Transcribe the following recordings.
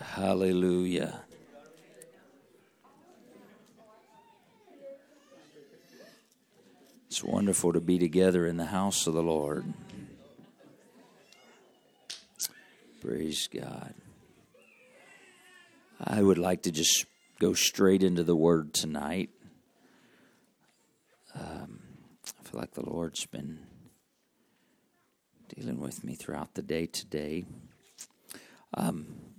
Hallelujah. It's wonderful to be together in the house of the Lord. Praise God. I would like to just go straight into the Word tonight. Um, I feel like the Lord's been dealing with me throughout the day today. Um,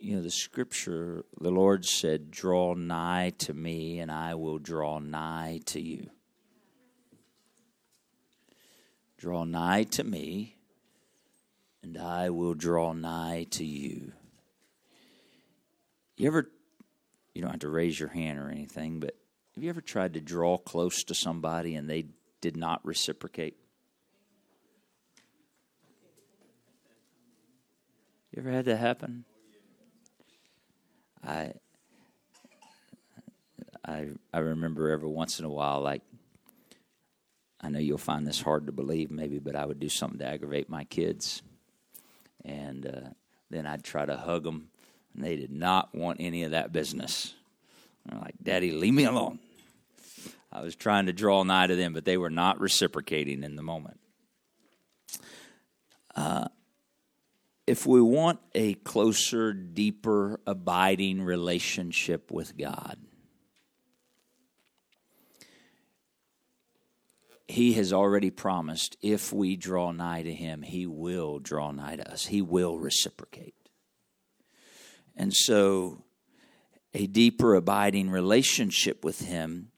you know, the scripture, the Lord said, Draw nigh to me, and I will draw nigh to you. Draw nigh to me, and I will draw nigh to you. You ever, you don't have to raise your hand or anything, but have you ever tried to draw close to somebody and they did not reciprocate? You ever had that happen? I I I remember every once in a while, like I know you'll find this hard to believe, maybe, but I would do something to aggravate my kids, and uh, then I'd try to hug them, and they did not want any of that business. They're like, "Daddy, leave me alone." I was trying to draw nigh to them, but they were not reciprocating in the moment. Uh, if we want a closer, deeper, abiding relationship with God, He has already promised if we draw nigh to Him, He will draw nigh to us. He will reciprocate. And so, a deeper, abiding relationship with Him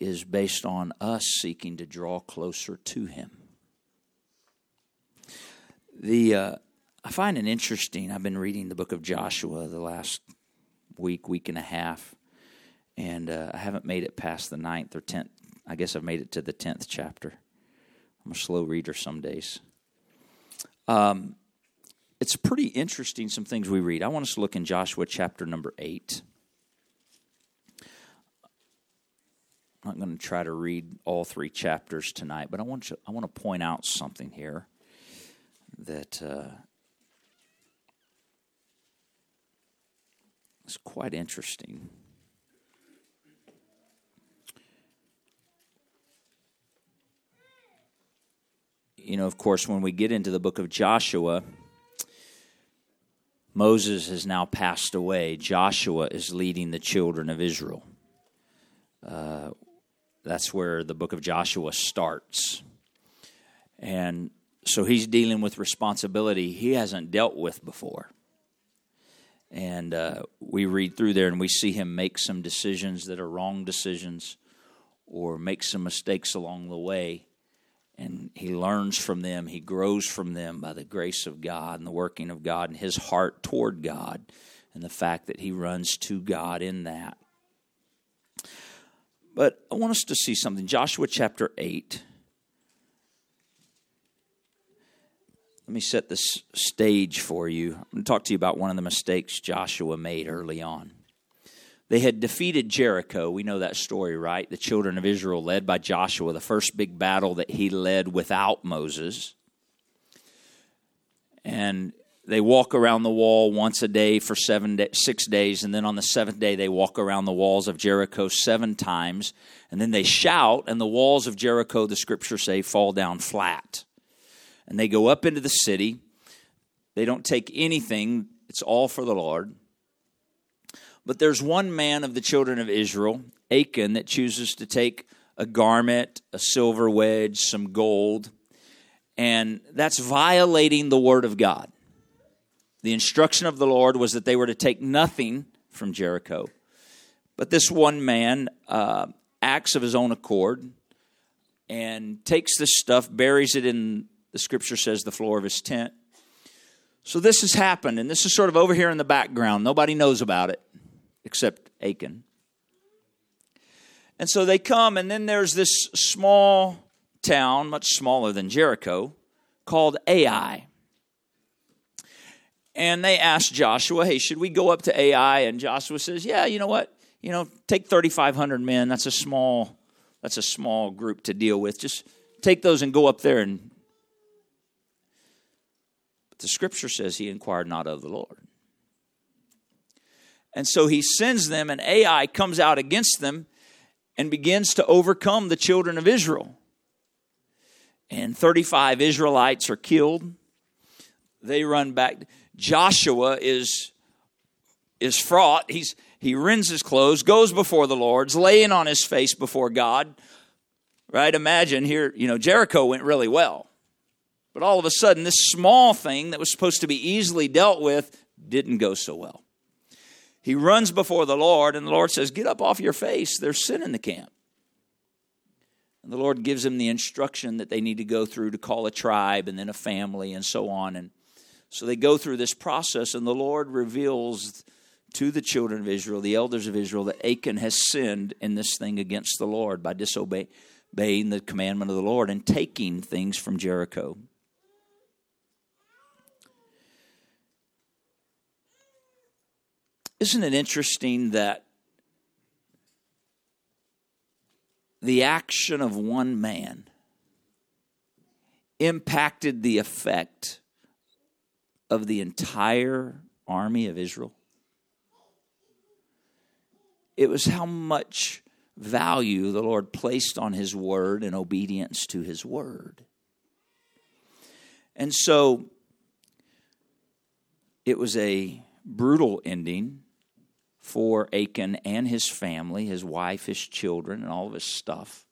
is based on us seeking to draw closer to Him. The uh, I find it interesting. I've been reading the book of Joshua the last week, week and a half, and uh, I haven't made it past the ninth or tenth. I guess I've made it to the tenth chapter. I'm a slow reader some days. Um, it's pretty interesting, some things we read. I want us to look in Joshua chapter number 8. I'm not going to try to read all three chapters tonight, but I want, you, I want to point out something here that uh, It's quite interesting. You know, of course, when we get into the book of Joshua, Moses has now passed away. Joshua is leading the children of Israel. Uh, that's where the book of Joshua starts. And so he's dealing with responsibility he hasn't dealt with before. And uh, we read through there and we see him make some decisions that are wrong decisions or make some mistakes along the way. And he learns from them, he grows from them by the grace of God and the working of God and his heart toward God and the fact that he runs to God in that. But I want us to see something. Joshua chapter 8 Let me set this stage for you. I'm going to talk to you about one of the mistakes Joshua made early on. They had defeated Jericho. We know that story, right? The children of Israel, led by Joshua, the first big battle that he led without Moses. And they walk around the wall once a day for seven day, six days, and then on the seventh day they walk around the walls of Jericho seven times, and then they shout, and the walls of Jericho, the scriptures say, fall down flat and they go up into the city. They don't take anything, it's all for the Lord. But there's one man of the children of Israel, Achan, that chooses to take a garment, a silver wedge, some gold, and that's violating the word of God. The instruction of the Lord was that they were to take nothing from Jericho. But this one man uh, acts of his own accord and takes this stuff, buries it in the scripture says the floor of his tent. So this has happened, and this is sort of over here in the background. Nobody knows about it except Achan. And so they come, and then there's this small town, much smaller than Jericho, called Ai. And they ask Joshua, hey, should we go up to Ai? And Joshua says, yeah, you know what? You know, take 3,500 men. That's a small, that's a small group to deal with. Just take those and go up there and the scripture says he inquired not of the Lord. And so he sends them, and Ai comes out against them and begins to overcome the children of Israel. And 35 Israelites are killed. They run back. Joshua is, is fraught. He's, he rends his clothes, goes before the Lord's, laying on his face before God. Right? Imagine here, you know, Jericho went really well. But all of a sudden, this small thing that was supposed to be easily dealt with didn't go so well. He runs before the Lord, and the Lord says, Get up off your face. There's sin in the camp. And the Lord gives him the instruction that they need to go through to call a tribe and then a family and so on. And so they go through this process, and the Lord reveals to the children of Israel, the elders of Israel, that Achan has sinned in this thing against the Lord by disobeying the commandment of the Lord and taking things from Jericho. Isn't it interesting that the action of one man impacted the effect of the entire army of Israel? It was how much value the Lord placed on His word and obedience to His word. And so it was a brutal ending for Achan and his family, his wife, his children, and all of his stuff.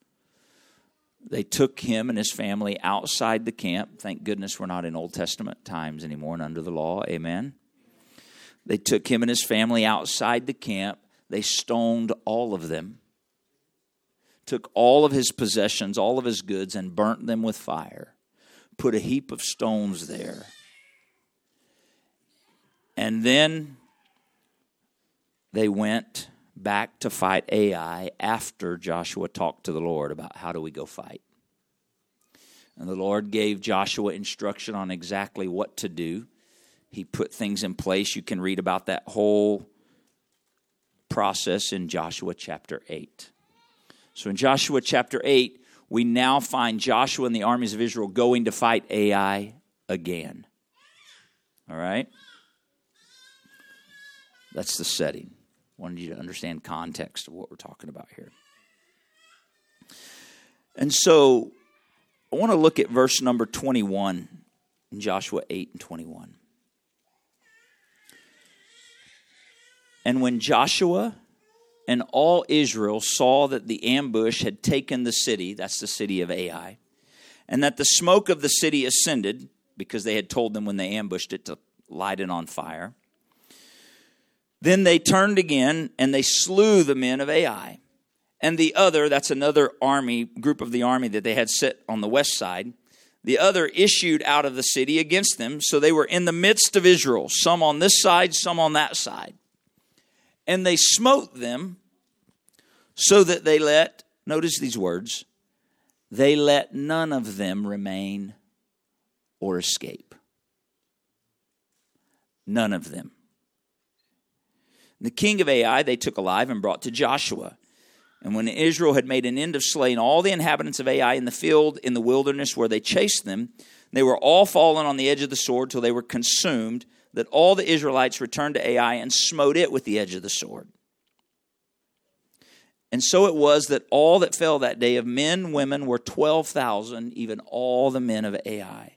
They took him and his family outside the camp. Thank goodness we're not in Old Testament times anymore and under the law. Amen. They took him and his family outside the camp they stoned all of them, took all of his possessions, all of his goods, and burnt them with fire, put a heap of stones there. And then they went back to fight Ai after Joshua talked to the Lord about how do we go fight. And the Lord gave Joshua instruction on exactly what to do. He put things in place. You can read about that whole process in Joshua chapter 8. So in Joshua chapter 8, we now find Joshua and the armies of Israel going to fight Ai again. All right? That's the setting. Wanted you to understand context of what we're talking about here. And so I want to look at verse number 21 in Joshua 8 and 21. And when Joshua and all Israel saw that the ambush had taken the city, that's the city of Ai, and that the smoke of the city ascended, because they had told them when they ambushed it to light it on fire, then they turned again and they slew the men of Ai. And the other, that's another army, group of the army that they had set on the west side, the other issued out of the city against them. So they were in the midst of Israel, some on this side, some on that side. And they smote them so that they let, notice these words, they let none of them remain or escape. None of them. The king of Ai they took alive and brought to Joshua. And when Israel had made an end of slaying all the inhabitants of Ai in the field in the wilderness where they chased them, they were all fallen on the edge of the sword till they were consumed that all the Israelites returned to Ai and smote it with the edge of the sword. And so it was that all that fell that day of men, women, were 12,000, even all the men of Ai.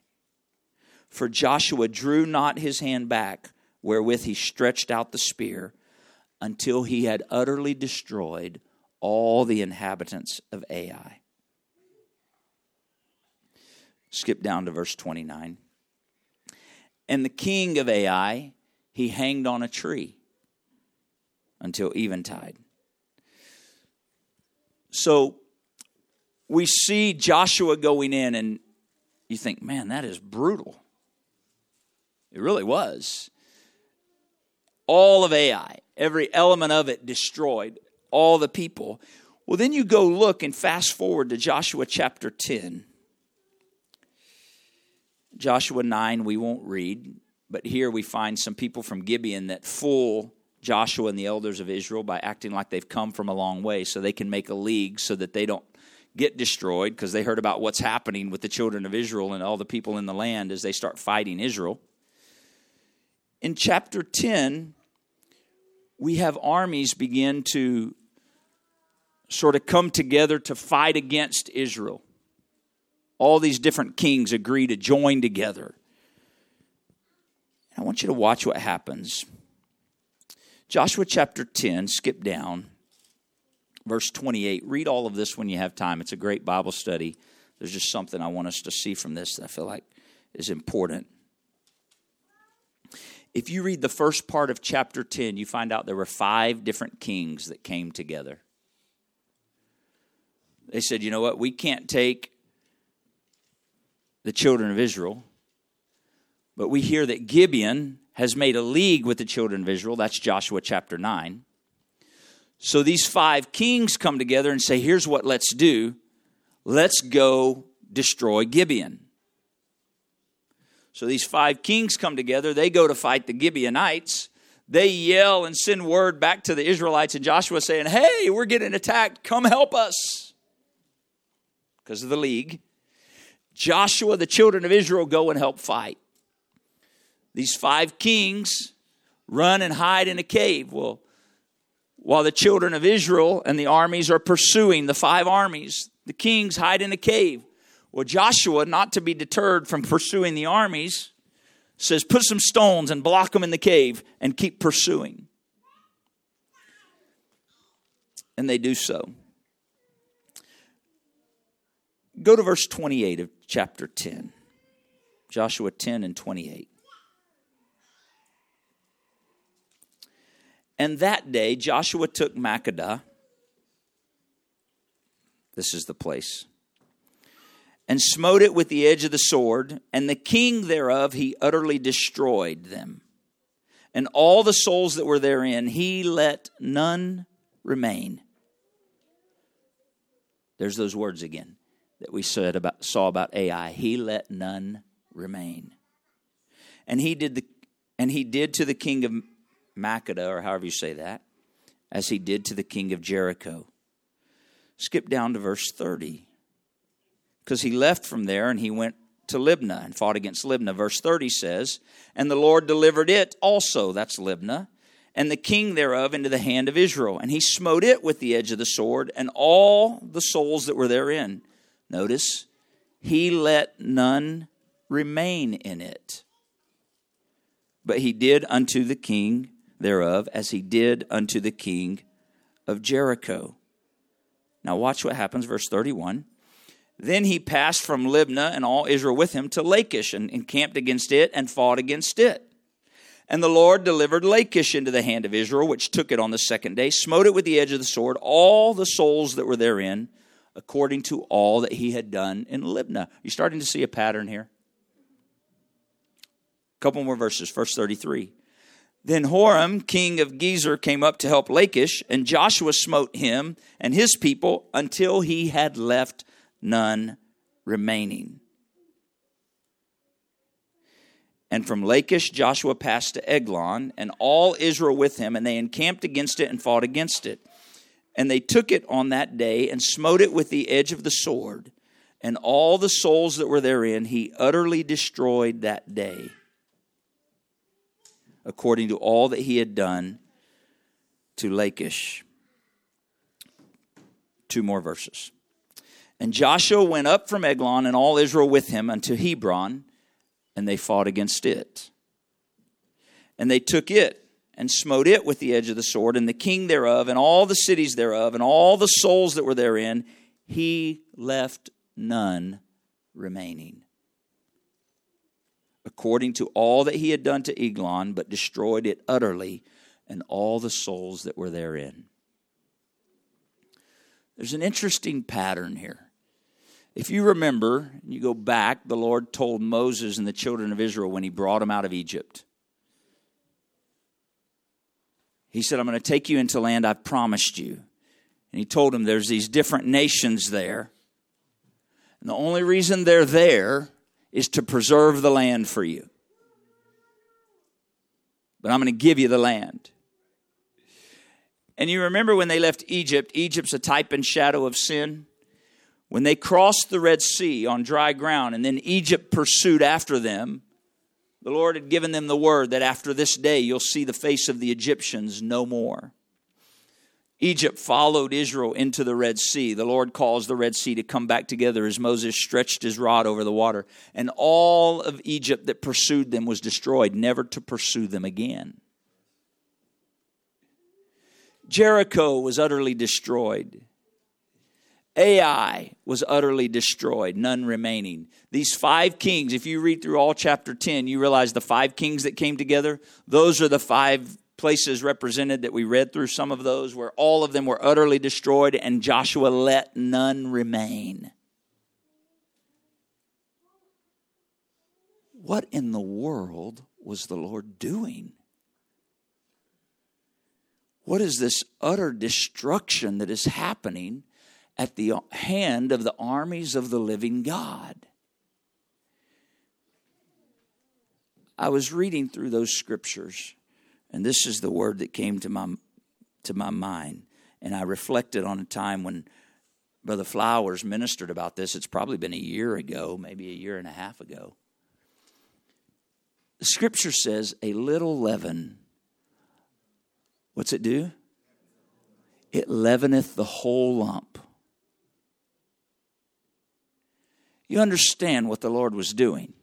For Joshua drew not his hand back, wherewith he stretched out the spear, until he had utterly destroyed all the inhabitants of Ai. Skip down to verse 29. And the king of Ai, he hanged on a tree until eventide. So we see Joshua going in, and you think, man, that is brutal. It really was. All of Ai, every element of it destroyed, all the people. Well, then you go look and fast forward to Joshua chapter 10. Joshua 9, we won't read, but here we find some people from Gibeon that fool Joshua and the elders of Israel by acting like they've come from a long way so they can make a league so that they don't get destroyed because they heard about what's happening with the children of Israel and all the people in the land as they start fighting Israel. In chapter 10, we have armies begin to sort of come together to fight against Israel. All these different kings agree to join together. I want you to watch what happens. Joshua chapter 10, skip down, verse 28. Read all of this when you have time. It's a great Bible study. There's just something I want us to see from this that I feel like is important. If you read the first part of chapter 10, you find out there were five different kings that came together. They said, you know what, we can't take the children of Israel, but we hear that Gibeon has made a league with the children of Israel. That's Joshua chapter 9. So these five kings come together and say, here's what let's do. Let's go destroy Gibeon. So these five kings come together. They go to fight the Gibeonites. They yell and send word back to the Israelites and Joshua saying, Hey, we're getting attacked. Come help us. Because of the league. Joshua, the children of Israel, go and help fight. These five kings run and hide in a cave. Well, while the children of Israel and the armies are pursuing the five armies, the kings hide in a cave. Well, Joshua, not to be deterred from pursuing the armies, says, Put some stones and block them in the cave and keep pursuing. And they do so. Go to verse 28 of chapter 10. Joshua 10 and 28. And that day Joshua took Makkedah. This is the place and smote it with the edge of the sword, and the king thereof he utterly destroyed them. And all the souls that were therein, he let none remain. There's those words again that we said about, saw about Ai. He let none remain. And he did the and he did to the king of Makkedah, or however you say that, as he did to the king of Jericho. Skip down to verse 30 because he left from there and he went to Libnah and fought against Libnah. Verse 30 says, And the Lord delivered it also, that's Libnah, and the king thereof into the hand of Israel. And he smote it with the edge of the sword and all the souls that were therein. Notice, he let none remain in it. But he did unto the king thereof as he did unto the king of Jericho. Now, watch what happens, verse 31. Then he passed from Libnah and all Israel with him to Lachish and encamped against it and fought against it. And the Lord delivered Lachish into the hand of Israel, which took it on the second day, smote it with the edge of the sword, all the souls that were therein, according to all that he had done in Libnah. You're starting to see a pattern here. A couple more verses, verse 33. Then Horam, king of Gezer, came up to help Lachish, and Joshua smote him and his people until he had left none remaining. And from Lachish, Joshua passed to Eglon, and all Israel with him, and they encamped against it and fought against it. And they took it on that day and smote it with the edge of the sword, and all the souls that were therein he utterly destroyed that day, according to all that he had done to Lachish. Two more verses. And Joshua went up from Eglon and all Israel with him unto Hebron, and they fought against it. And they took it and smote it with the edge of the sword, and the king thereof, and all the cities thereof, and all the souls that were therein, he left none remaining. According to all that he had done to Eglon, but destroyed it utterly, and all the souls that were therein. There's an interesting pattern here. If you remember, you go back, the Lord told Moses and the children of Israel when he brought them out of Egypt. He said, I'm going to take you into land I've promised you. And he told them there's these different nations there. And the only reason they're there is to preserve the land for you. But I'm going to give you the land. And you remember when they left Egypt, Egypt's a type and shadow of sin. When they crossed the Red Sea on dry ground and then Egypt pursued after them, The Lord had given them the word that after this day you'll see the face of the Egyptians no more. Egypt followed Israel into the Red Sea. The Lord caused the Red Sea to come back together as Moses stretched his rod over the water. And all of Egypt that pursued them was destroyed, never to pursue them again. Jericho was utterly destroyed. Ai was utterly destroyed, none remaining. These five kings, if you read through all chapter 10, you realize the five kings that came together, those are the five places represented that we read through some of those where all of them were utterly destroyed and Joshua let none remain. What in the world was the Lord doing? What is this utter destruction that is happening at the hand of the armies of the living God. I was reading through those scriptures, and this is the word that came to my, to my mind. And I reflected on a time when Brother Flowers ministered about this. It's probably been a year ago, maybe a year and a half ago. The scripture says, a little leaven. What's it do? It leaveneth the whole lump. You understand what the Lord was doing.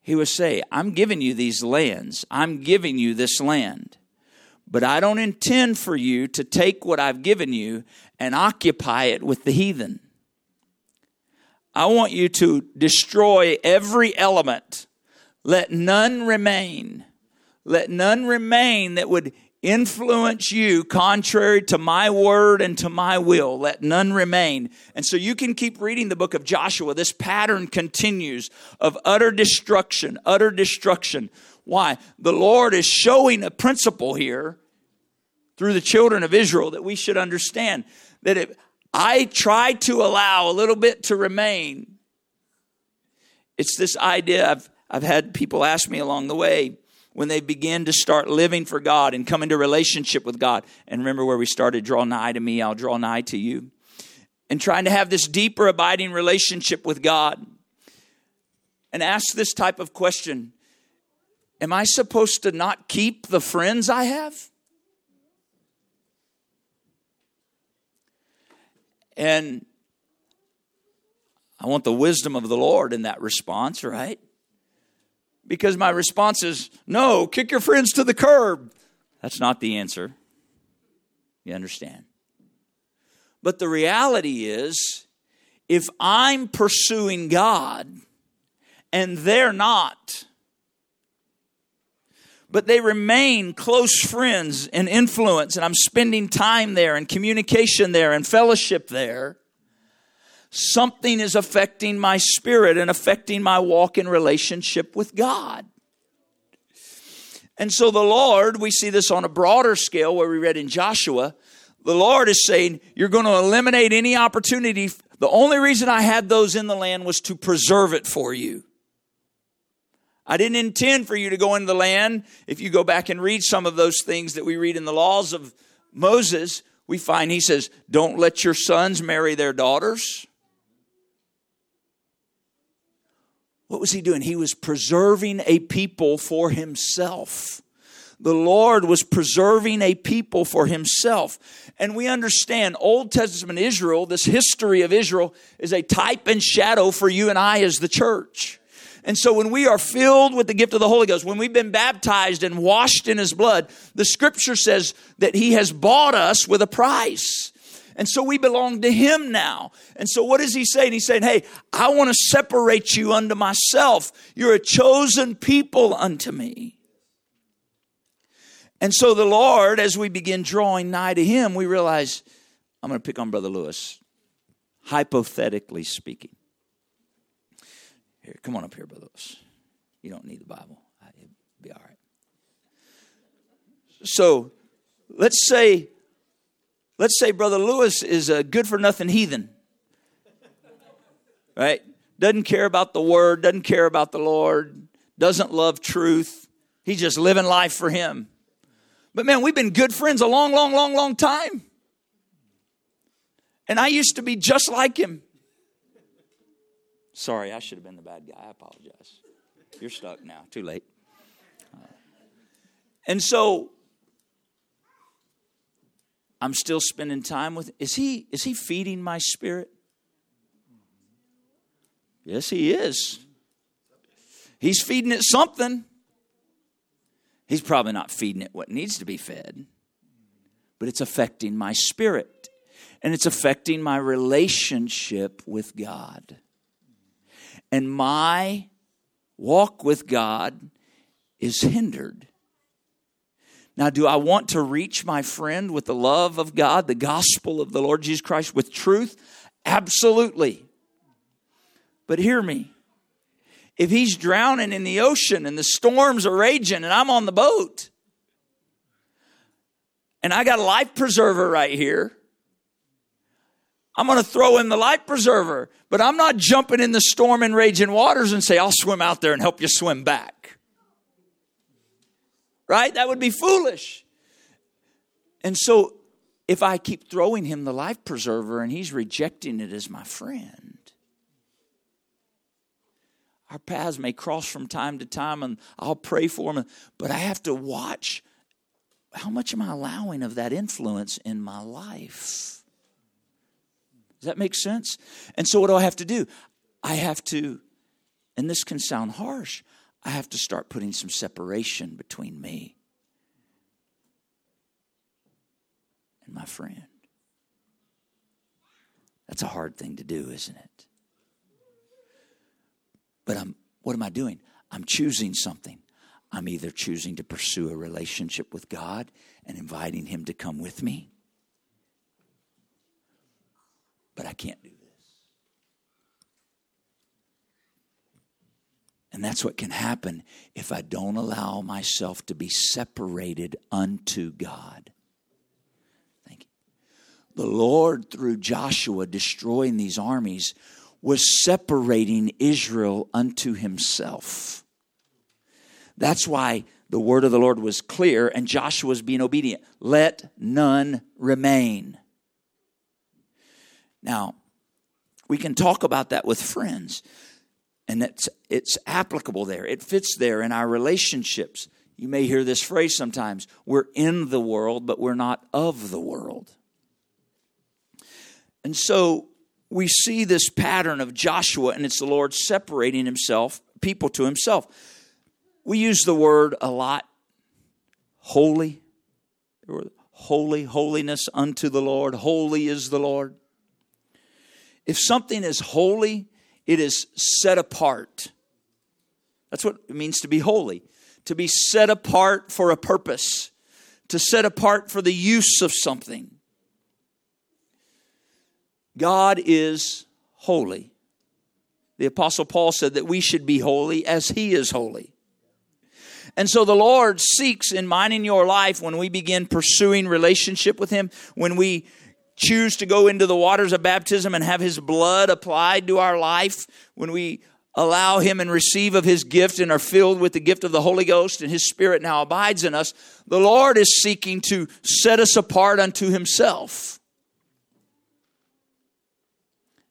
He was saying, I'm giving you these lands, I'm giving you this land, but I don't intend for you to take what I've given you and occupy it with the heathen. I want you to destroy every element. Let none remain. Let none remain that would influence you contrary to my word and to my will. Let none remain. And so you can keep reading the book of Joshua. This pattern continues of utter destruction, utter destruction. Why? The Lord is showing a principle here through the children of Israel that we should understand that if I try to allow a little bit to remain, it's this idea I've, I've had people ask me along the way when they begin to start living for God and come into relationship with God. And remember where we started draw nigh to me, I'll draw nigh to you. And trying to have this deeper, abiding relationship with God. And ask this type of question Am I supposed to not keep the friends I have? And I want the wisdom of the Lord in that response, right? Because my response is, no, kick your friends to the curb. That's not the answer. You understand? But the reality is, if I'm pursuing God and they're not, but they remain close friends and influence, and I'm spending time there and communication there and fellowship there, something is affecting my spirit and affecting my walk in relationship with God. And so the Lord, we see this on a broader scale where we read in Joshua, the Lord is saying, You're going to eliminate any opportunity. The only reason I had those in the land was to preserve it for you. I didn't intend for you to go into the land. If you go back and read some of those things that we read in the laws of Moses, we find he says, Don't let your sons marry their daughters. What was he doing? He was preserving a people for himself. The Lord was preserving a people for himself. And we understand Old Testament Israel, this history of Israel, is a type and shadow for you and I as the church. And so when we are filled with the gift of the Holy Ghost, when we've been baptized and washed in his blood, the scripture says that he has bought us with a price. And so we belong to him now. And so what is he saying? He's saying, Hey, I want to separate you unto myself. You're a chosen people unto me. And so the Lord, as we begin drawing nigh to him, we realize, I'm going to pick on Brother Lewis, hypothetically speaking. Here, come on up here, Brother Lewis. You don't need the Bible. It'll be all right. So let's say Let's say Brother Lewis is a good for nothing heathen. Right? Doesn't care about the word, doesn't care about the Lord, doesn't love truth. He's just living life for him. But man, we've been good friends a long, long, long, long time. And I used to be just like him. Sorry, I should have been the bad guy. I apologize. You're stuck now. Too late. Uh, and so I'm still spending time with is he is he feeding my spirit? Yes, he is. He's feeding it something. He's probably not feeding it what needs to be fed, but it's affecting my spirit and it's affecting my relationship with God. And my walk with God is hindered. Now, do I want to reach my friend with the love of God, the gospel of the Lord Jesus Christ, with truth? Absolutely. But hear me. If he's drowning in the ocean and the storms are raging and I'm on the boat, and I got a life preserver right here, I'm going to throw in the life preserver, but I'm not jumping in the storm and raging waters and say, I'll swim out there and help you swim back. Right? That would be foolish. And so, if I keep throwing him the life preserver and he's rejecting it as my friend, our paths may cross from time to time and I'll pray for him, but I have to watch how much am I allowing of that influence in my life? Does that make sense? And so, what do I have to do? I have to, and this can sound harsh, I have to start putting some separation between me and my friend. That's a hard thing to do, isn't it? But I'm what am I doing? I'm choosing something. I'm either choosing to pursue a relationship with God and inviting him to come with me but I can't do And that's what can happen if I don't allow myself to be separated unto God. Thank you. The Lord, through Joshua destroying these armies, was separating Israel unto himself. That's why the word of the Lord was clear and Joshua was being obedient. Let none remain. Now, we can talk about that with friends, and it's, it's applicable there. It fits there in our relationships. You may hear this phrase sometimes we're in the world, but we're not of the world. And so we see this pattern of Joshua, and it's the Lord separating himself, people to himself. We use the word a lot holy, holy, holiness unto the Lord, holy is the Lord. If something is holy, it is set apart. That's what it means to be holy, to be set apart for a purpose, to set apart for the use of something. God is holy. The Apostle Paul said that we should be holy as he is holy. And so the Lord seeks in mine and your life when we begin pursuing relationship with him, when we choose to go into the waters of baptism and have his blood applied to our life, when we allow him and receive of his gift and are filled with the gift of the Holy Ghost and his spirit now abides in us, the Lord is seeking to set us apart unto himself.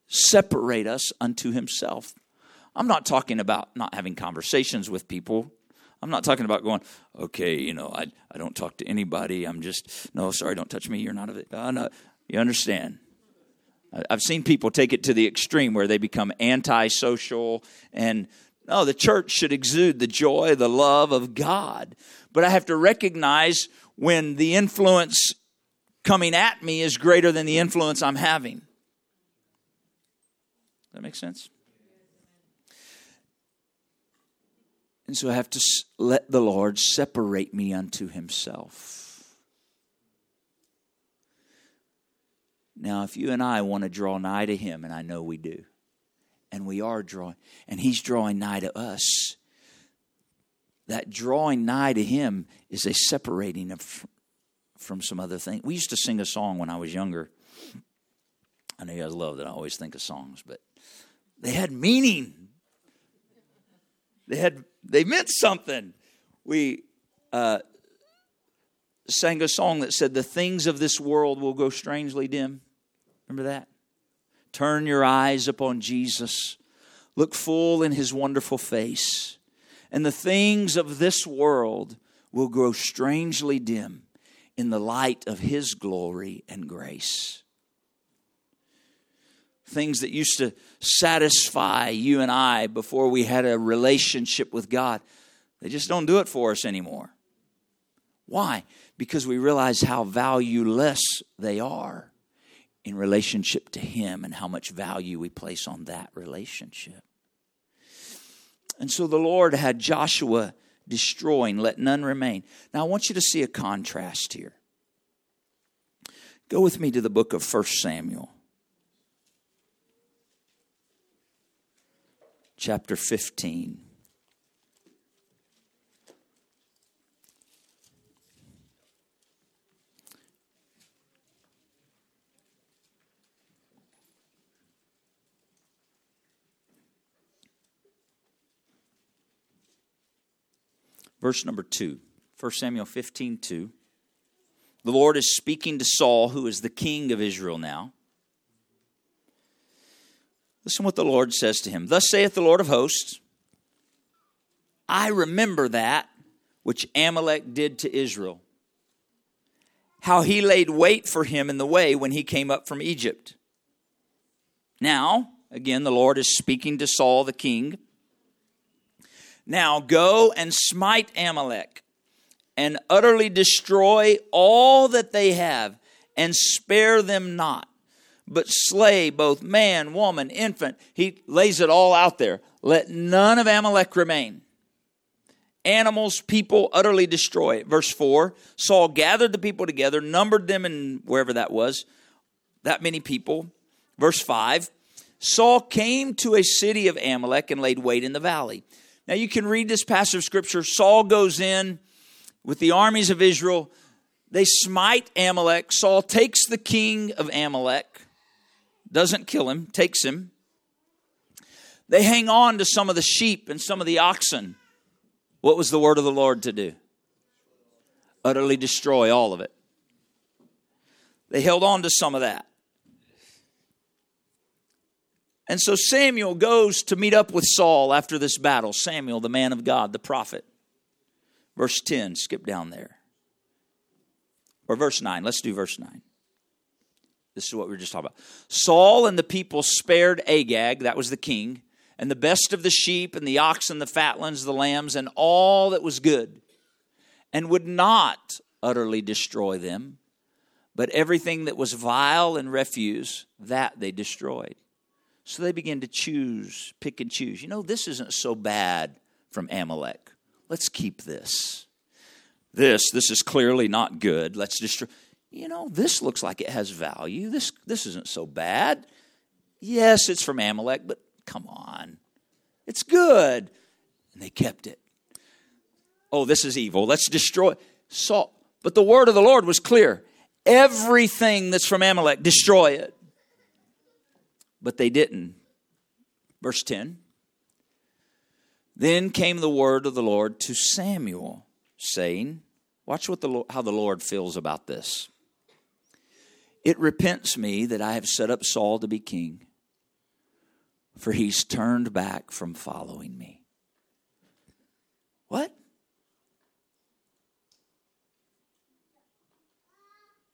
Separate us unto himself. I'm not talking about not having conversations with people. I'm not talking about going, okay, you know, I, I don't talk to anybody. I'm just, no, sorry, don't touch me. You're not of it. Uh, no. You understand? I've seen people take it to the extreme where they become antisocial and no, the church should exude the joy, the love of God. But I have to recognize when the influence coming at me is greater than the influence I'm having. Does that make sense? And so I have to let the Lord separate me unto himself. Now, if you and I want to draw nigh to Him, and I know we do, and we are drawing, and He's drawing nigh to us, that drawing nigh to Him is a separating of, from some other thing. We used to sing a song when I was younger. I know you guys love that I always think of songs, but they had meaning. They had they meant something. We uh, sang a song that said, "The things of this world will go strangely dim." Remember that? Turn your eyes upon Jesus. Look full in his wonderful face. and the things of this world will grow strangely dim in the light of His glory and grace. Things that used to satisfy you and I before we had a relationship with God, they just don't do it for us anymore. Why? Because we realize how valueless they are in relationship to Him and how much value we place on that relationship. And so the Lord had Joshua destroying, let none remain. Now I want you to see a contrast here. Go with me to the book of 1 Samuel, chapter 15. Verse number 2, 1 Samuel 15 2. The Lord is speaking to Saul, who is the king of Israel now. Listen what the Lord says to him. Thus saith the Lord of hosts, I remember that which Amalek did to Israel, how he laid wait for him in the way when he came up from Egypt. Now, again, the Lord is speaking to Saul the king. Now go and smite Amalek and utterly destroy all that they have and spare them not, but slay both man, woman, infant. He lays it all out there. Let none of Amalek remain. Animals, people, utterly destroy. it. Verse 4 Saul gathered the people together, numbered them in wherever that was, that many people. Verse 5 Saul came to a city of Amalek and laid wait in the valley. Now you can read this passage of scripture. Saul goes in with the armies of Israel. They smite Amalek. Saul takes the king of Amalek, doesn't kill him, takes him. They hang on to some of the sheep and some of the oxen. What was the word of the Lord to do? Utterly destroy all of it. They held on to some of that. And so Samuel goes to meet up with Saul after this battle. Samuel, the man of God, the prophet. Verse 10, skip down there. Or verse 9. Let's do verse 9. This is what we were just talking about. Saul and the people spared Agag, that was the king, and the best of the sheep and the oxen, the fatlings, the lambs, and all that was good, and would not utterly destroy them, but everything that was vile and refuse, that they destroyed. So they begin to choose, pick and choose. You know, this isn't so bad from Amalek. Let's keep this. This, this is clearly not good. Let's destroy. You know, this looks like it has value. This, this isn't so bad. Yes, it's from Amalek, but come on. It's good. And they kept it. Oh, this is evil. Let's destroy. Saul. But the word of the Lord was clear. Everything that's from Amalek, destroy it but they didn't. Verse 10 Then came the word of the Lord to Samuel, saying, Watch what the, how the Lord feels about this. It repents me that I have set up Saul to be king, for he's turned back from following me. What?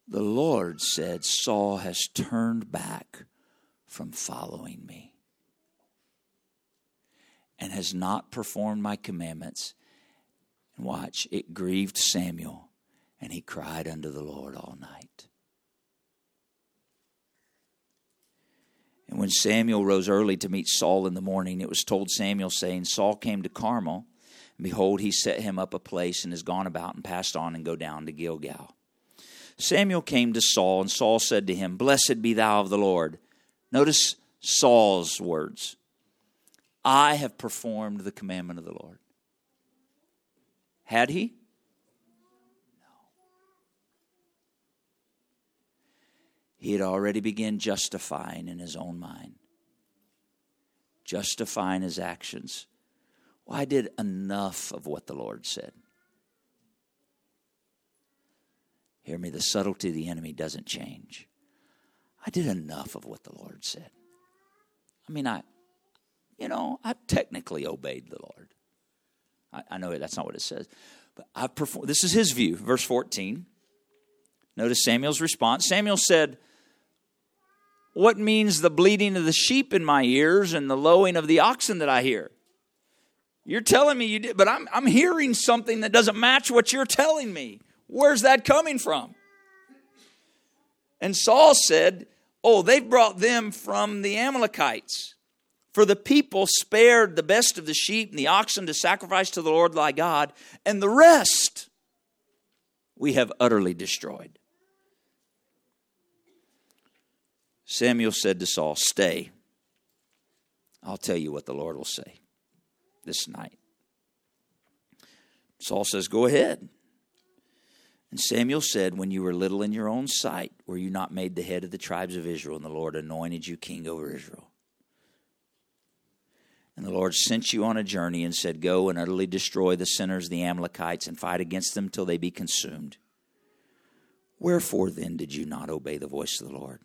The Lord said, Saul has turned back from following me and has not performed my commandments. And watch, it grieved Samuel, and he cried unto the Lord all night. And when Samuel rose early to meet Saul in the morning, it was told Samuel, saying, Saul came to Carmel, and behold, he set him up a place and has gone about and passed on and go down to Gilgal. Samuel came to Saul, and Saul said to him, Blessed be thou of the Lord. Notice Saul's words I have performed the commandment of the Lord. Had he? No. He had already begun justifying in his own mind, justifying his actions. Well, I did enough of what the Lord said. Hear me, the subtlety of the enemy doesn't change. I did enough of what the Lord said. I mean, I, you know, I technically obeyed the Lord. I, I know that's not what it says. But I've performed, this is his view, verse 14. Notice Samuel's response. Samuel said, What means the bleating of the sheep in my ears and the lowing of the oxen that I hear? You're telling me you did, but I'm, I'm hearing something that doesn't match what you're telling me. Where's that coming from? And Saul said, Oh, they've brought them from the Amalekites. For the people spared the best of the sheep and the oxen to sacrifice to the Lord thy God, and the rest we have utterly destroyed. Samuel said to Saul, Stay. I'll tell you what the Lord will say this night. Saul says, Go ahead. And Samuel said, When you were little in your own sight, were you not made the head of the tribes of Israel, and the Lord anointed you king over Israel? And the Lord sent you on a journey and said, Go and utterly destroy the sinners, the Amalekites, and fight against them till they be consumed. Wherefore then did you not obey the voice of the Lord?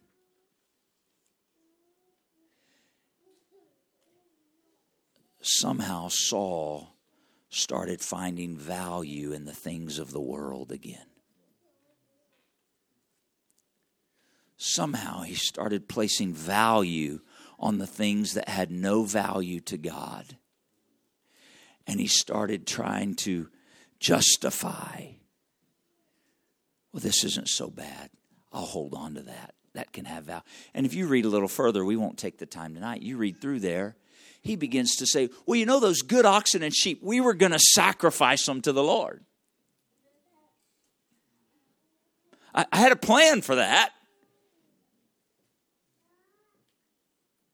somehow Saul started finding value in the things of the world again. Somehow he started placing value on the things that had no value to God. And he started trying to justify well, this isn't so bad. I'll hold on to that. That can have value. And if you read a little further, we won't take the time tonight. You read through there, he begins to say, Well, you know, those good oxen and sheep, we were going to sacrifice them to the Lord. I, I had a plan for that.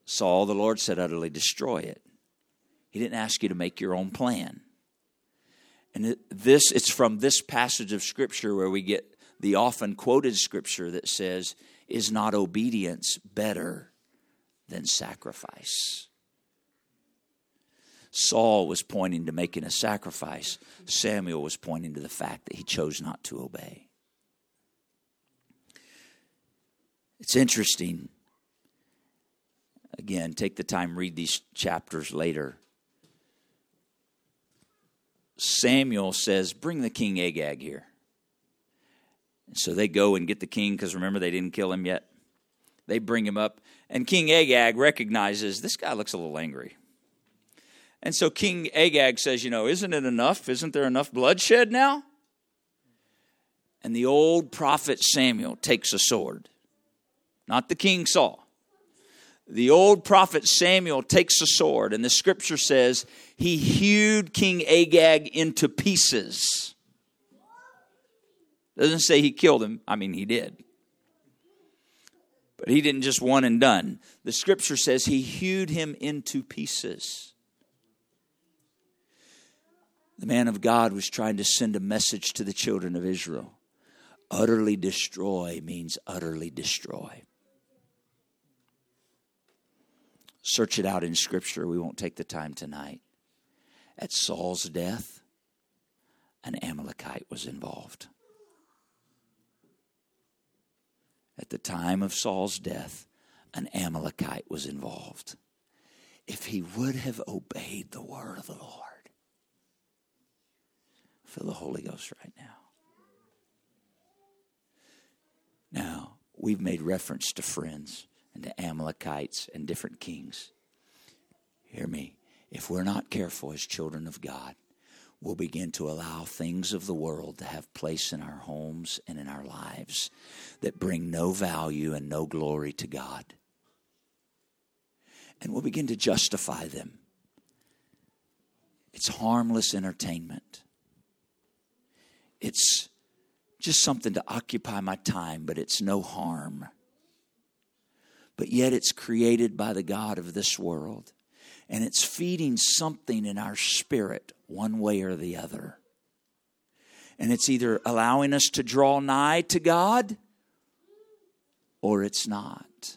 Saul, the Lord said, utterly destroy it. He didn't ask you to make your own plan. And this, it's from this passage of Scripture where we get the often quoted Scripture that says, Is not obedience better than sacrifice? Saul was pointing to making a sacrifice, Samuel was pointing to the fact that he chose not to obey. It's interesting. Again, take the time, read these chapters later. Samuel says, Bring the king Agag here. So they go and get the king because remember, they didn't kill him yet. They bring him up, and King Agag recognizes this guy looks a little angry. And so King Agag says, You know, isn't it enough? Isn't there enough bloodshed now? And the old prophet Samuel takes a sword, not the king Saul. The old prophet Samuel takes a sword, and the scripture says he hewed King Agag into pieces. Doesn't say he killed him. I mean, he did. But he didn't just one and done. The scripture says he hewed him into pieces the man of God was trying to send a message to the children of Israel. Utterly destroy means utterly destroy. Search it out in Scripture. We won't take the time tonight. At Saul's death, an Amalekite was involved. At the time of Saul's death, an Amalekite was involved. If he would have obeyed the word of the Lord, Feel the Holy Ghost right now. Now, we've made reference to friends and to Amalekites and different kings. Hear me. If we're not careful as children of God, we'll begin to allow things of the world to have place in our homes and in our lives that bring no value and no glory to God. And we'll begin to justify them. It's harmless entertainment. It's just something to occupy my time, but it's no harm. But yet it's created by the God of this world. And it's feeding something in our spirit, one way or the other. And it's either allowing us to draw nigh to God or it's not.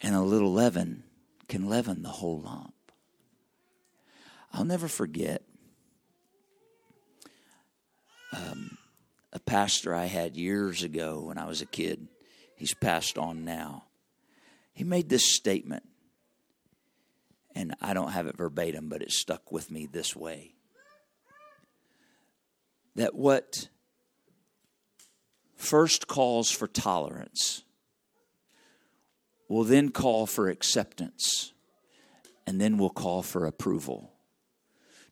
And a little leaven can leaven the whole lump. I'll never forget um, a pastor I had years ago when I was a kid. He's passed on now. He made this statement. And I don't have it verbatim, but it stuck with me this way that what first calls for tolerance will then call for acceptance and then will call for approval.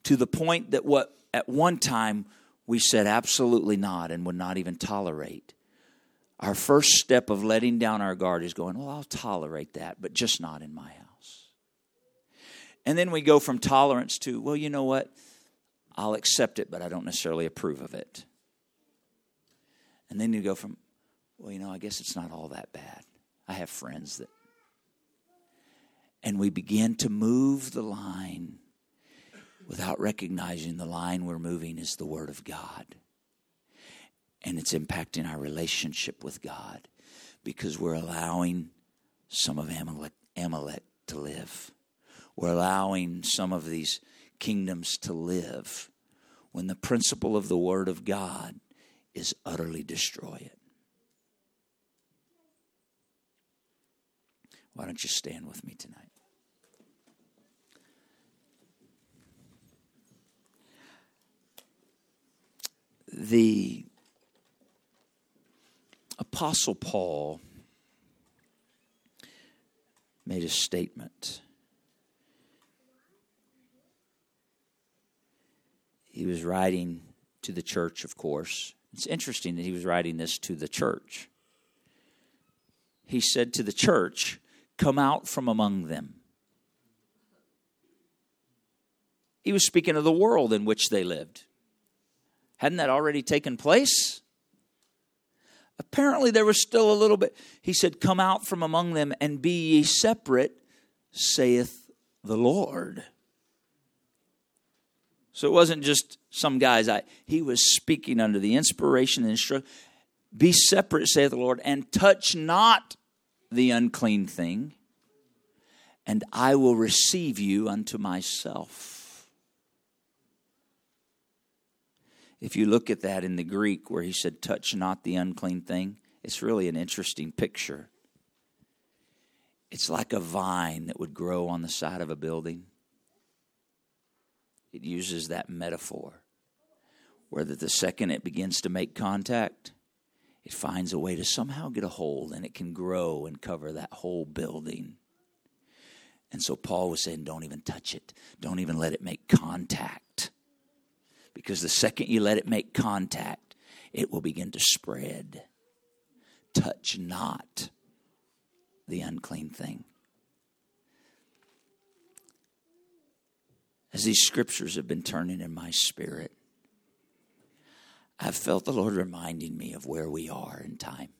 To the point that what at one time we said absolutely not and would not even tolerate. Our first step of letting down our guard is going, Well, I'll tolerate that, but just not in my house. And then we go from tolerance to, Well, you know what? I'll accept it, but I don't necessarily approve of it. And then you go from, Well, you know, I guess it's not all that bad. I have friends that. And we begin to move the line without recognizing the line we're moving is the Word of God. And it's impacting our relationship with God because we're allowing some of Amalek, Amalek to live. We're allowing some of these kingdoms to live when the principle of the Word of God is utterly destroy it. Why don't you stand with me tonight? The Apostle Paul made a statement. He was writing to the church, of course. It's interesting that he was writing this to the church. He said to the church, Come out from among them. He was speaking of the world in which they lived. Hadn't that already taken place? Apparently, there was still a little bit. He said, Come out from among them and be ye separate, saith the Lord. So it wasn't just some guys. I, he was speaking under the inspiration and instruction. Be separate, saith the Lord, and touch not the unclean thing, and I will receive you unto myself. If you look at that in the Greek where he said, touch not the unclean thing, it's really an interesting picture. It's like a vine that would grow on the side of a building. It uses that metaphor where that the second it begins to make contact, it finds a way to somehow get a hold and it can grow and cover that whole building. And so Paul was saying, don't even touch it, don't even let it make contact because the second you let it make contact, it will begin to spread. Touch not the unclean thing. As these scriptures have been turning in my spirit, I've felt the Lord reminding me of where we are in time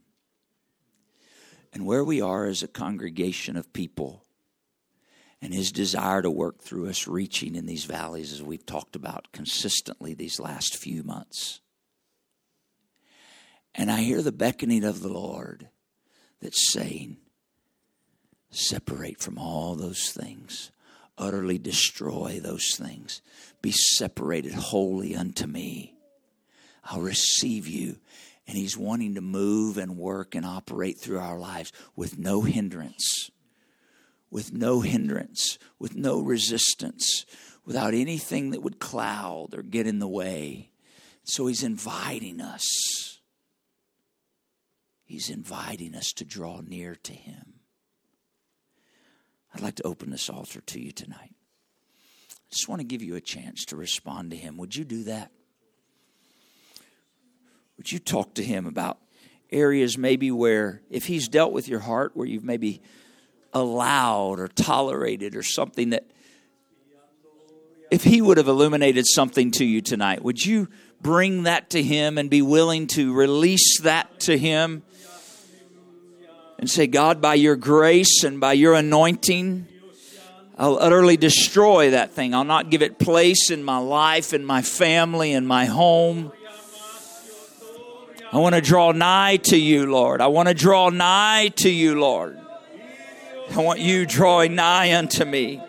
and where we are as a congregation of people and his desire to work through us reaching in these valleys as we've talked about consistently these last few months. And I hear the beckoning of the Lord that's saying, separate from all those things, utterly destroy those things, be separated wholly unto me. I'll receive you. And He's wanting to move and work and operate through our lives with no hindrance with no hindrance, with no resistance, without anything that would cloud or get in the way. So he's inviting us. He's inviting us to draw near to him. I'd like to open this altar to you tonight. I just want to give you a chance to respond to him. Would you do that? Would you talk to him about areas maybe where, if he's dealt with your heart, where you've maybe allowed or tolerated or something that if he would have illuminated something to you tonight, would you bring that to him and be willing to release that to him and say, God, by your grace and by your anointing, I'll utterly destroy that thing. I'll not give it place in my life, in my family, in my home. I want to draw nigh to you, Lord. I want to draw nigh to you, Lord. I want you drawing nigh unto me.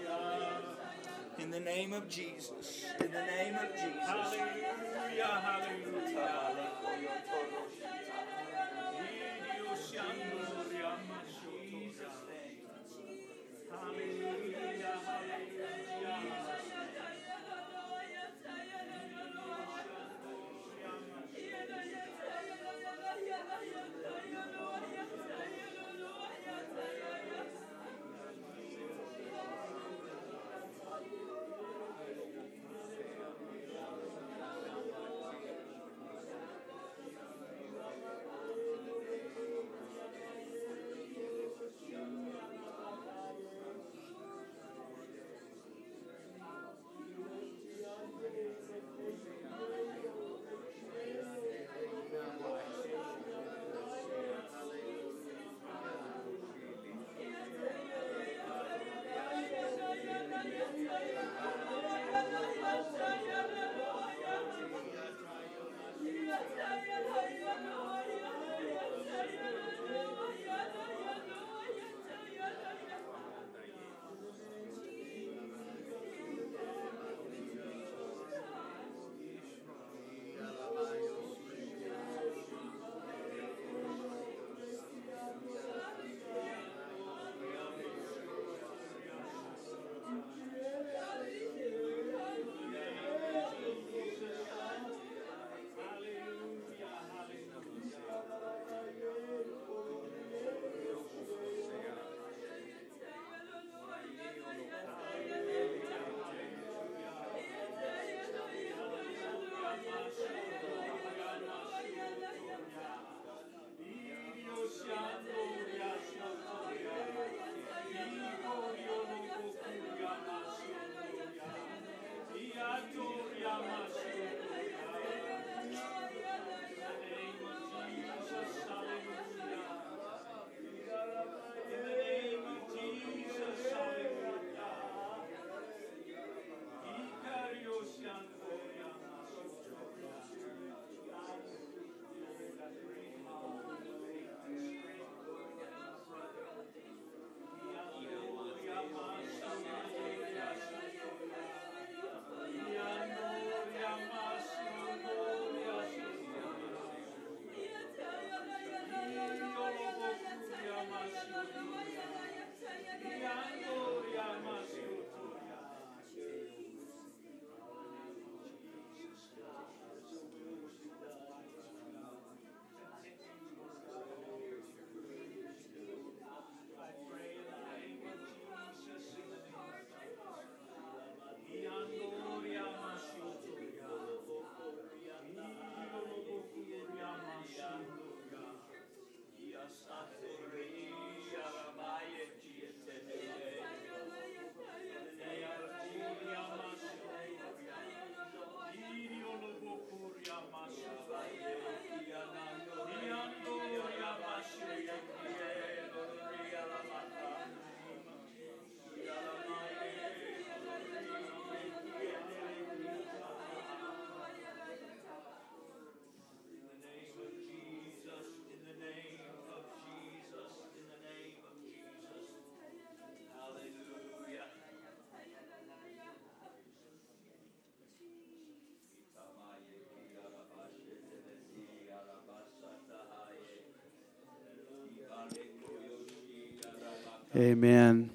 Amen.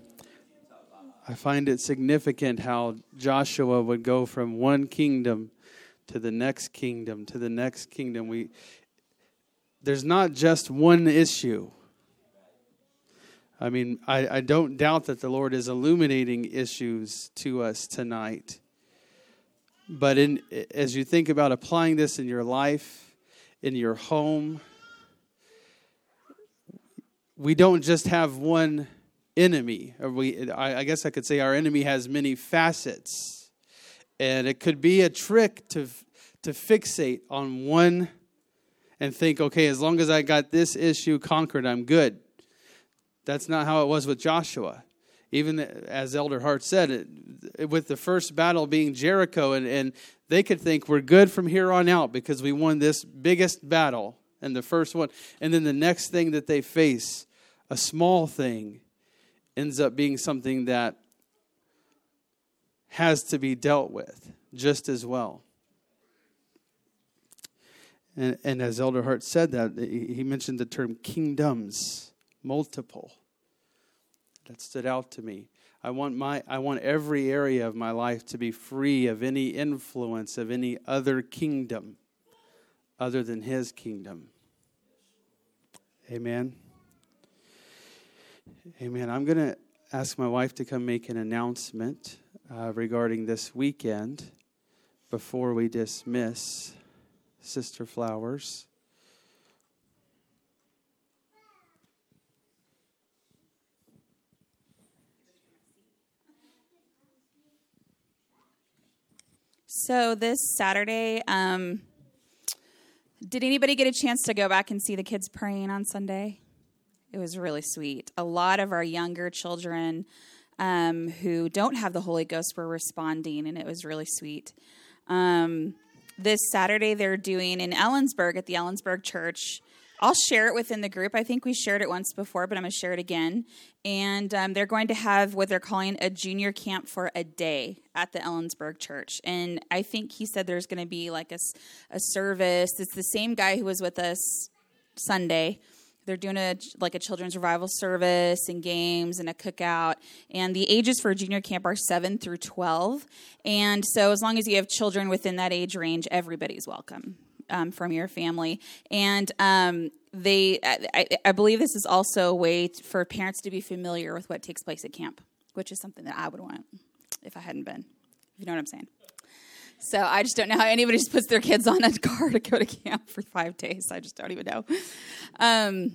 I find it significant how Joshua would go from one kingdom to the next kingdom to the next kingdom. We there's not just one issue. I mean, I, I don't doubt that the Lord is illuminating issues to us tonight. But in as you think about applying this in your life, in your home, we don't just have one enemy. We, I guess I could say our enemy has many facets, and it could be a trick to to fixate on one and think, okay, as long as I got this issue conquered, I'm good. That's not how it was with Joshua. Even as Elder Hart said, it, with the first battle being Jericho, and, and they could think we're good from here on out because we won this biggest battle and the first one. And then the next thing that they face, a small thing, ends up being something that has to be dealt with just as well. And, and as Elder Hart said that, he mentioned the term kingdoms, multiple. That stood out to me. I want my I want every area of my life to be free of any influence of any other kingdom other than his kingdom. Amen. Amen. I'm going to ask my wife to come make an announcement uh, regarding this weekend before we dismiss Sister Flowers. So this Saturday, um, did anybody get a chance to go back and see the kids praying on Sunday? It was really sweet. A lot of our younger children um, who don't have the Holy Ghost were responding, and it was really sweet. Um, this Saturday, they're doing in Ellensburg at the Ellensburg Church. I'll share it within the group. I think we shared it once before, but I'm going to share it again. And um, they're going to have what they're calling a junior camp for a day at the Ellensburg Church. And I think he said there's going to be like a, a service. It's the same guy who was with us Sunday. They're doing a like a children's revival service and games and a cookout. And the ages for junior camp are seven through twelve. And so as long as you have children within that age range, everybody's welcome um, from your family. And um, they, I, I, believe this is also a way for parents to be familiar with what takes place at camp, which is something that I would want if I hadn't been. You know what I'm saying. So I just don't know how anybody just puts their kids on a car to go to camp for five days. I just don't even know. Um,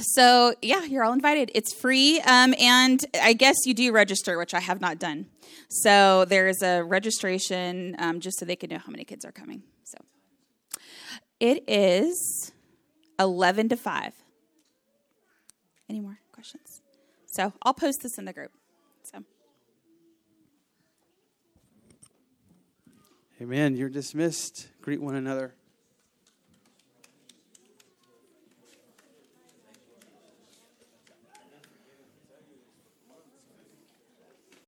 so yeah, you're all invited. It's free, um, and I guess you do register, which I have not done. So there's a registration um, just so they can know how many kids are coming. So. It is 11 to 5. Any more questions? So I'll post this in the group. So. Amen. You're dismissed. Greet one another.